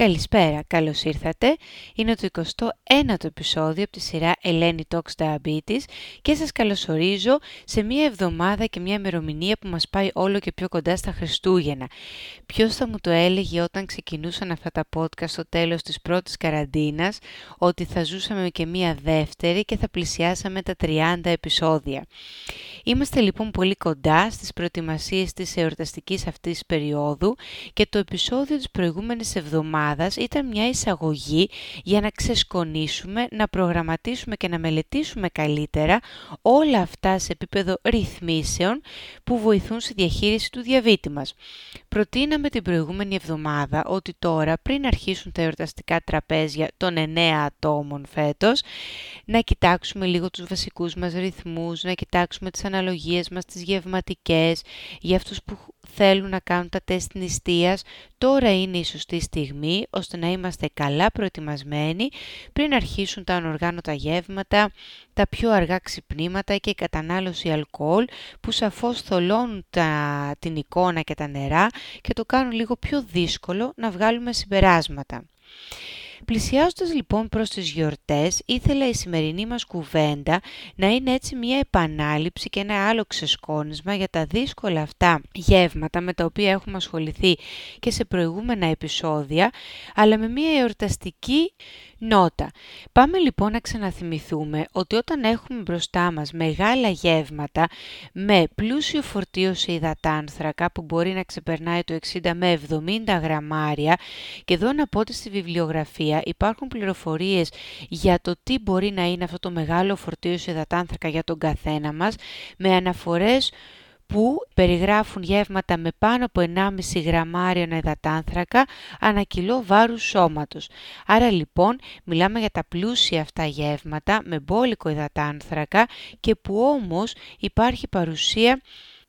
Καλησπέρα, καλώς ήρθατε. Είναι το 21ο επεισόδιο από τη σειρά Ελένη Talks Diabetes και σας καλωσορίζω σε μια εβδομάδα και μια ημερομηνία που μας πάει όλο και πιο κοντά στα Χριστούγεννα. Ποιος θα μου το έλεγε όταν ξεκινούσαν αυτά τα podcast στο τέλος της πρώτης καραντίνας ότι θα ζούσαμε και μια δεύτερη και θα πλησιάσαμε τα 30 επεισόδια. Είμαστε λοιπόν πολύ κοντά στις προετοιμασίες της εορταστικής αυτής περίοδου και το επεισόδιο της προηγούμενης εβδομάδας ήταν μια εισαγωγή για να ξεσκονίσουμε, να προγραμματίσουμε και να μελετήσουμε καλύτερα όλα αυτά σε επίπεδο ρυθμίσεων που βοηθούν στη διαχείριση του διαβήτη μας. Προτείναμε την προηγούμενη εβδομάδα ότι τώρα πριν αρχίσουν τα εορταστικά τραπέζια των 9 ατόμων φέτος, να κοιτάξουμε λίγο τους βασικούς μας ρυθμούς, να κοιτάξουμε τις αναλογίες μας, τις γευματικές, για αυτούς που θέλουν να κάνουν τα τεστ νηστείας, τώρα είναι η σωστή στιγμή ώστε να είμαστε καλά προετοιμασμένοι πριν αρχίσουν τα ανοργάνωτα γεύματα, τα πιο αργά ξυπνήματα και η κατανάλωση αλκοόλ που σαφώς θολώνουν τα, την εικόνα και τα νερά και το κάνουν λίγο πιο δύσκολο να βγάλουμε συμπεράσματα. Πλησιάζοντας λοιπόν προς τις γιορτές, ήθελα η σημερινή μας κουβέντα να είναι έτσι μια επανάληψη και ένα άλλο ξεσκόνισμα για τα δύσκολα αυτά γεύματα με τα οποία έχουμε ασχοληθεί και σε προηγούμενα επεισόδια, αλλά με μια εορταστική νότα. Πάμε λοιπόν να ξαναθυμηθούμε ότι όταν έχουμε μπροστά μας μεγάλα γεύματα με πλούσιο φορτίο σε υδατάνθρακα που μπορεί να ξεπερνάει το 60 με 70 γραμμάρια και εδώ να πω ότι στη βιβλιογραφία υπάρχουν πληροφορίες για το τι μπορεί να είναι αυτό το μεγάλο φορτίο σε υδατάνθρακα για τον καθένα μας με αναφορές που περιγράφουν γεύματα με πάνω από 1,5 γραμμάριο υδατάνθρακα ανά κιλό βάρους σώματος. Άρα λοιπόν μιλάμε για τα πλούσια αυτά γεύματα με μπόλικο υδατάνθρακα και που όμως υπάρχει παρουσία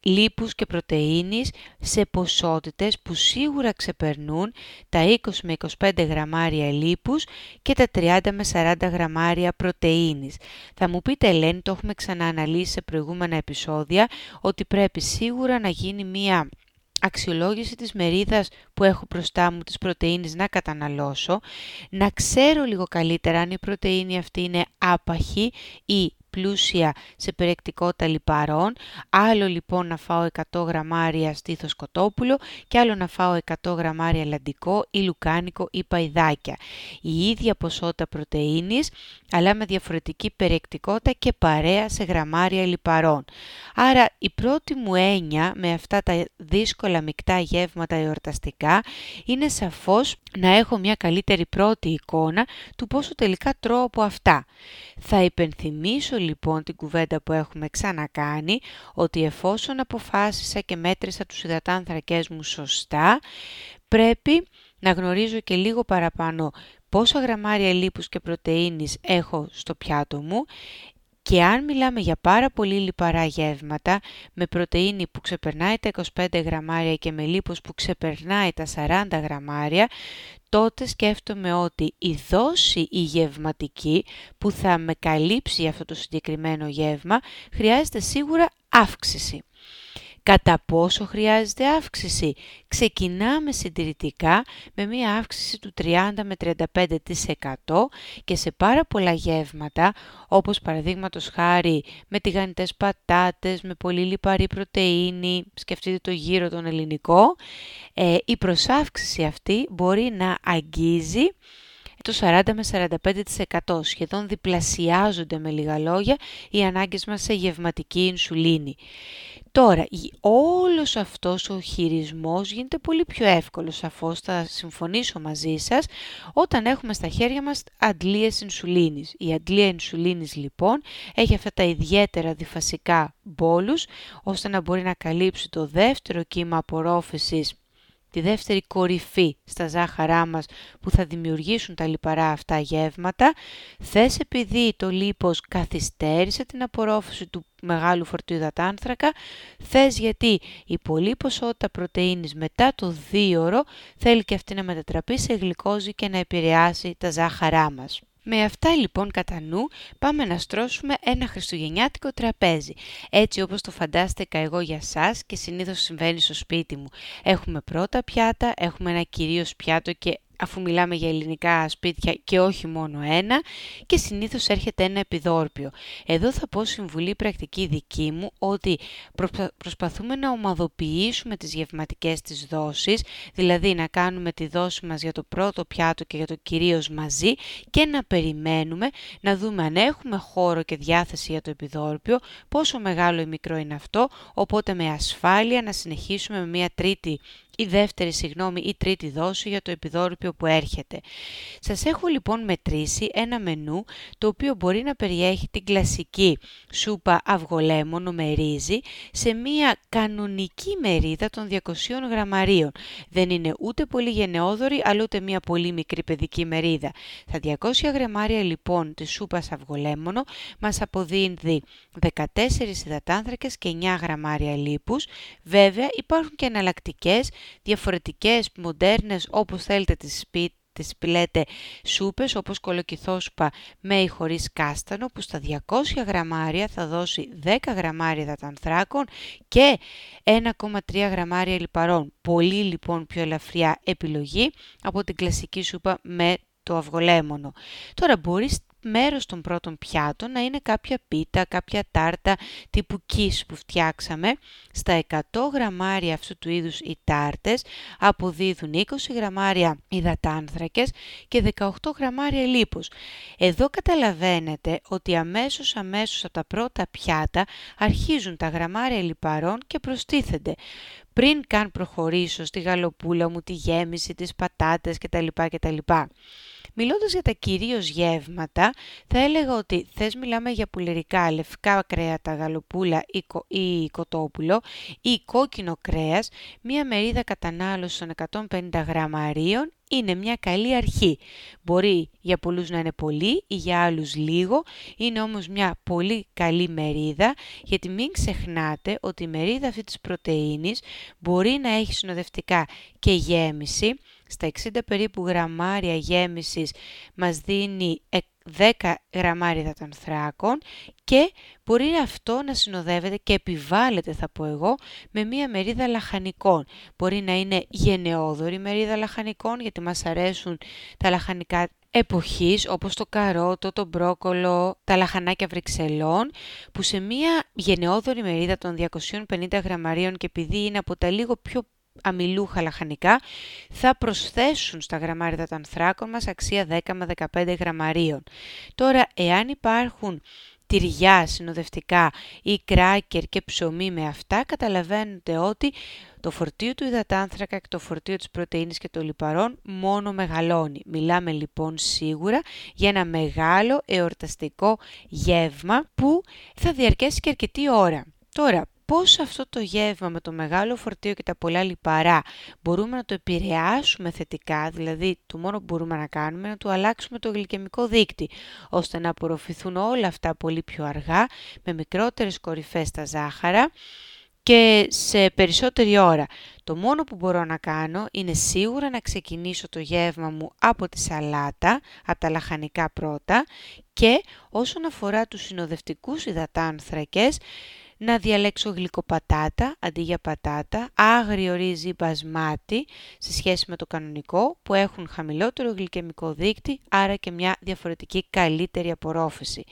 λίπους και πρωτεΐνης σε ποσότητες που σίγουρα ξεπερνούν τα 20 με 25 γραμμάρια λίπους και τα 30 με 40 γραμμάρια πρωτεΐνης. Θα μου πείτε Ελένη, το έχουμε ξανααναλύσει σε προηγούμενα επεισόδια, ότι πρέπει σίγουρα να γίνει μία αξιολόγηση της μερίδας που έχω μπροστά μου της πρωτεΐνης να καταναλώσω, να ξέρω λίγο καλύτερα αν η πρωτεΐνη αυτή είναι άπαχη ή πλούσια σε περιεκτικότητα λιπαρών, άλλο λοιπόν να φάω 100 γραμμάρια στήθος κοτόπουλο και άλλο να φάω 100 γραμμάρια λαντικό ή λουκάνικο ή παϊδάκια. Η ίδια ποσότητα πρωτεΐνης, αλλά με διαφορετική περιεκτικότητα και παρέα σε γραμμάρια λιπαρών. Άρα η πρώτη μου έννοια με αυτά τα δύσκολα μεικτά γεύματα εορταστικά είναι σαφώς να έχω μια καλύτερη πρώτη εικόνα του πόσο τελικά τρώω από αυτά. Θα υπενθυμίσω λοιπόν την κουβέντα που έχουμε ξανακάνει ότι εφόσον αποφάσισα και μέτρησα τους υδατάνθρακές μου σωστά πρέπει να γνωρίζω και λίγο παραπάνω πόσα γραμμάρια λίπους και πρωτεΐνης έχω στο πιάτο μου και αν μιλάμε για πάρα πολύ λιπαρά γεύματα, με πρωτεΐνη που ξεπερνάει τα 25 γραμμάρια και με λίπος που ξεπερνάει τα 40 γραμμάρια, τότε σκέφτομαι ότι η δόση η γευματική που θα με καλύψει αυτό το συγκεκριμένο γεύμα χρειάζεται σίγουρα αύξηση. Κατά πόσο χρειάζεται αύξηση; Ξεκινάμε συντηρητικά με μία αύξηση του 30 με 35% και σε πάρα πολλά γεύματα, όπως παραδείγματος χάρη με τηγανιτές πατάτες, με πολύ λιπαρή πρωτεΐνη, σκεφτείτε το γύρο τον ελληνικό, ε, η προσάυξηση αυτή μπορεί να αγγίζει το 40 με 45% σχεδόν διπλασιάζονται με λίγα λόγια οι ανάγκες μας σε γευματική ινσουλίνη. Τώρα, όλος αυτός ο χειρισμός γίνεται πολύ πιο εύκολος, σαφώς θα συμφωνήσω μαζί σας, όταν έχουμε στα χέρια μας αντλίες ινσουλίνης. Η αντλία ινσουλίνης λοιπόν έχει αυτά τα ιδιαίτερα διφασικά μπόλους, ώστε να μπορεί να καλύψει το δεύτερο κύμα απορρόφησης τη δεύτερη κορυφή στα ζάχαρά μας που θα δημιουργήσουν τα λιπαρά αυτά γεύματα, θες επειδή το λίπος καθυστέρησε την απορρόφηση του μεγάλου φορτίου υδατάνθρακα, θες γιατί η πολλή ποσότητα πρωτεΐνης μετά το δίωρο θέλει και αυτή να μετατραπεί σε γλυκόζη και να επηρεάσει τα ζάχαρά μας. Με αυτά λοιπόν κατά νου πάμε να στρώσουμε ένα χριστουγεννιάτικο τραπέζι, έτσι όπως το φαντάστηκα εγώ για σας και συνήθως συμβαίνει στο σπίτι μου. Έχουμε πρώτα πιάτα, έχουμε ένα κυρίως πιάτο και αφού μιλάμε για ελληνικά σπίτια και όχι μόνο ένα και συνήθως έρχεται ένα επιδόρπιο. Εδώ θα πω συμβουλή πρακτική δική μου ότι προσπαθούμε να ομαδοποιήσουμε τις γευματικές της δόσεις, δηλαδή να κάνουμε τη δόση μας για το πρώτο πιάτο και για το κυρίως μαζί και να περιμένουμε να δούμε αν έχουμε χώρο και διάθεση για το επιδόρπιο, πόσο μεγάλο ή μικρό είναι αυτό, οπότε με ασφάλεια να συνεχίσουμε με μια τρίτη η δεύτερη συγγνώμη ή τρίτη δόση για το επιδόρυπιο που έρχεται. Σας έχω λοιπόν μετρήσει ένα μενού το οποίο μπορεί να περιέχει την κλασική σούπα αυγολέμονο με ρύζι σε μια κανονική μερίδα των 200 γραμμαρίων. Δεν είναι ούτε πολύ γενναιόδορη αλλά ούτε μια πολύ μικρή παιδική μερίδα. Τα 200 γραμμάρια λοιπόν της σούπας αυγολέμονο μας αποδίδει 14 υδατάνθρακες και 9 γραμμάρια λίπους. Βέβαια υπάρχουν και εναλλακτικές διαφορετικές, μοντέρνες, όπως θέλετε τις σπίτι τις λέτε σούπες όπως κολοκυθόσουπα με ή χωρίς κάστανο που στα 200 γραμμάρια θα δώσει 10 γραμμάρια δατανθράκων και 1,3 γραμμάρια λιπαρών. Πολύ λοιπόν πιο ελαφριά επιλογή από την κλασική σούπα με το αυγολέμονο. Τώρα μπορείς μέρος των πρώτων πιάτων να είναι κάποια πίτα, κάποια τάρτα τύπου κις που φτιάξαμε. Στα 100 γραμμάρια αυτού του είδους οι τάρτες αποδίδουν 20 γραμμάρια υδατάνθρακες και 18 γραμμάρια λίπους. Εδώ καταλαβαίνετε ότι αμέσως αμέσως από τα πρώτα πιάτα αρχίζουν τα γραμμάρια λιπαρών και προστίθενται πριν καν προχωρήσω στη γαλοπούλα μου, τη γέμιση, τις πατάτες κτλ. κτλ. Μιλώντας για τα κυρίως γεύματα, θα έλεγα ότι θες μιλάμε για πουλερικά, λευκά κρέατα, γαλοπούλα ή, κο, ή κοτόπουλο ή κόκκινο κρέας, μία μερίδα κατανάλωσης των 150 γραμμαρίων είναι μια καλή αρχή. Μπορεί για πολλούς να είναι πολύ ή για άλλους λίγο, είναι όμως μια πολύ καλή μερίδα, γιατί μην ξεχνάτε ότι η μερίδα αυτή της πρωτεΐνης μπορεί να έχει συνοδευτικά και γέμιση, στα 60 περίπου γραμμάρια γέμισης μας δίνει 10 γραμμάρια υδατανθράκων και μπορεί αυτό να συνοδεύεται και επιβάλλεται θα πω εγώ με μία μερίδα λαχανικών. Μπορεί να είναι γενναιόδορη μερίδα λαχανικών γιατί μας αρέσουν τα λαχανικά εποχής όπως το καρότο, το μπρόκολο, τα λαχανάκια βρυξελών που σε μία γενναιόδορη μερίδα των 250 γραμμαρίων και επειδή είναι από τα λίγο πιο αμυλούχα λαχανικά θα προσθέσουν στα γραμμάρια των ανθράκων μας αξία 10 με 15 γραμμαρίων. Τώρα, εάν υπάρχουν τυριά συνοδευτικά ή κράκερ και ψωμί με αυτά, καταλαβαίνετε ότι το φορτίο του υδατάνθρακα και το φορτίο της πρωτεΐνης και των λιπαρών μόνο μεγαλώνει. Μιλάμε λοιπόν σίγουρα για ένα μεγάλο εορταστικό γεύμα που θα διαρκέσει και αρκετή ώρα. Τώρα, πώς αυτό το γεύμα με το μεγάλο φορτίο και τα πολλά λιπαρά μπορούμε να το επηρεάσουμε θετικά, δηλαδή το μόνο που μπορούμε να κάνουμε να του αλλάξουμε το γλυκαιμικό δίκτυ, ώστε να απορροφηθούν όλα αυτά πολύ πιο αργά, με μικρότερες κορυφές στα ζάχαρα και σε περισσότερη ώρα. Το μόνο που μπορώ να κάνω είναι σίγουρα να ξεκινήσω το γεύμα μου από τη σαλάτα, από τα λαχανικά πρώτα και όσον αφορά τους συνοδευτικούς υδατάνθρακες, να διαλέξω γλυκοπατάτα αντί για πατάτα, άγριο ρύζι μπασμάτι σε σχέση με το κανονικό που έχουν χαμηλότερο γλυκαιμικό δείκτη, άρα και μια διαφορετική καλύτερη απορρόφηση.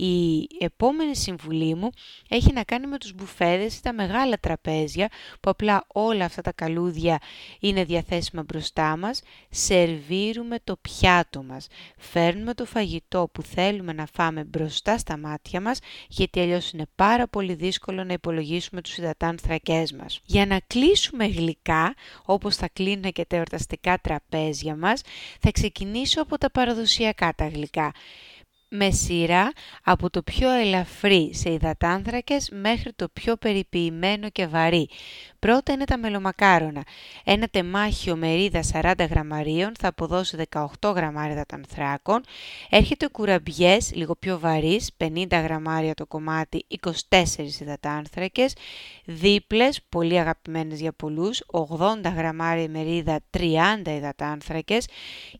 Η επόμενη συμβουλή μου έχει να κάνει με τους μπουφέδες ή τα μεγάλα τραπέζια που απλά όλα αυτά τα καλούδια είναι διαθέσιμα μπροστά μας. Σερβίρουμε το πιάτο μας. Φέρνουμε το φαγητό που θέλουμε να φάμε μπροστά στα μάτια μας γιατί αλλιώς είναι πάρα πολύ δύσκολο να υπολογίσουμε τους υδατάνθρακές μας. Για να κλείσουμε γλυκά, όπως θα κλείνουν και τα εορταστικά τραπέζια μας, θα ξεκινήσω από τα παραδοσιακά τα γλυκά με σειρά από το πιο ελαφρύ σε υδατάνθρακες μέχρι το πιο περιποιημένο και βαρύ. Πρώτα είναι τα μελομακάρονα. Ένα τεμάχιο μερίδα 40 γραμμαρίων θα αποδώσει 18 γραμμάρια υδατανθράκων. Έρχεται ο κουραμπιές, λίγο πιο βαρύς, 50 γραμμάρια το κομμάτι, 24 υδατάνθρακες. Δίπλες, πολύ αγαπημένες για πολλούς, 80 γραμμάρια μερίδα, 30 υδατάνθρακες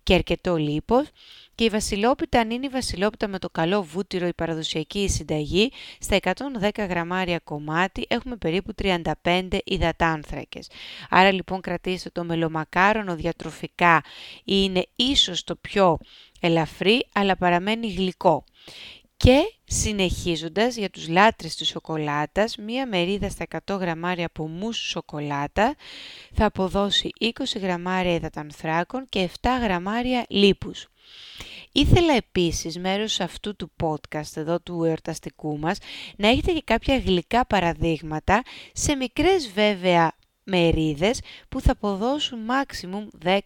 και αρκετό λίπος Και η βασιλόπιτα, αν είναι η βασιλόπιτα με το καλό βούτυρο, η παραδοσιακή συνταγή, στα 110 γραμμάρια κομμάτι έχουμε περίπου 35 υδατάνθρακες. Άρα λοιπόν κρατήστε το μελομακάρονο διατροφικά είναι ίσως το πιο ελαφρύ, αλλά παραμένει γλυκό. Και συνεχίζοντας για τους λάτρες της σοκολάτας, μία μερίδα στα 100 γραμμάρια από μους σοκολάτα θα αποδώσει 20 γραμμάρια υδατανθράκων και 7 γραμμάρια λίπους. Ήθελα επίσης μέρος αυτού του podcast εδώ του εορταστικού μας να έχετε και κάποια γλυκά παραδείγματα σε μικρές βέβαια μερίδες που θα αποδώσουν maximum 10,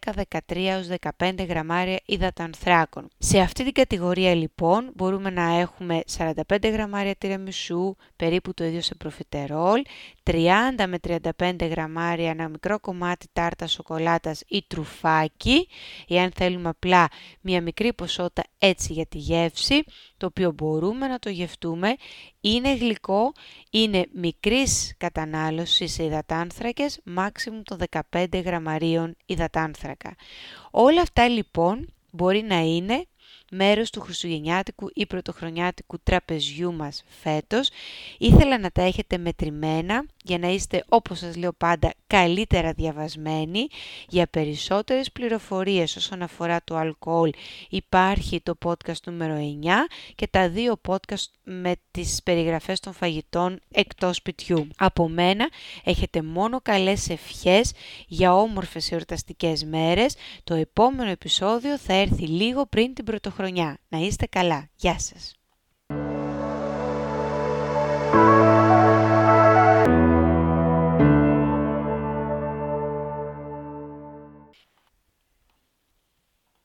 13 15 γραμμάρια υδατανθράκων. Σε αυτή την κατηγορία λοιπόν μπορούμε να έχουμε 45 γραμμάρια τυραμισού, περίπου το ίδιο σε προφιτερόλ, 30 με 35 γραμμάρια ένα μικρό κομμάτι τάρτας σοκολάτας ή τρουφάκι, ή αν θέλουμε απλά μια μικρή ποσότητα έτσι για τη γεύση, το οποίο μπορούμε να το γευτούμε, είναι γλυκό, είναι μικρής κατανάλωσης σε υδατάνθρακες, maximum των 15 γραμμαρίων υδατάνθρακα. Όλα αυτά λοιπόν μπορεί να είναι μέρος του χριστουγεννιάτικου ή πρωτοχρονιάτικου τραπεζιού μας φέτος. Ήθελα να τα έχετε μετρημένα για να είστε όπως σας λέω πάντα καλύτερα διαβασμένοι. Για περισσότερες πληροφορίες όσον αφορά το αλκοόλ υπάρχει το podcast νούμερο 9 και τα δύο podcast με τις περιγραφές των φαγητών εκτός σπιτιού. Από μένα έχετε μόνο καλές ευχές για όμορφες εορταστικές μέρες. Το επόμενο επεισόδιο θα έρθει λίγο πριν την πρωτοχρονιά. Να είστε καλά. Γεια σας.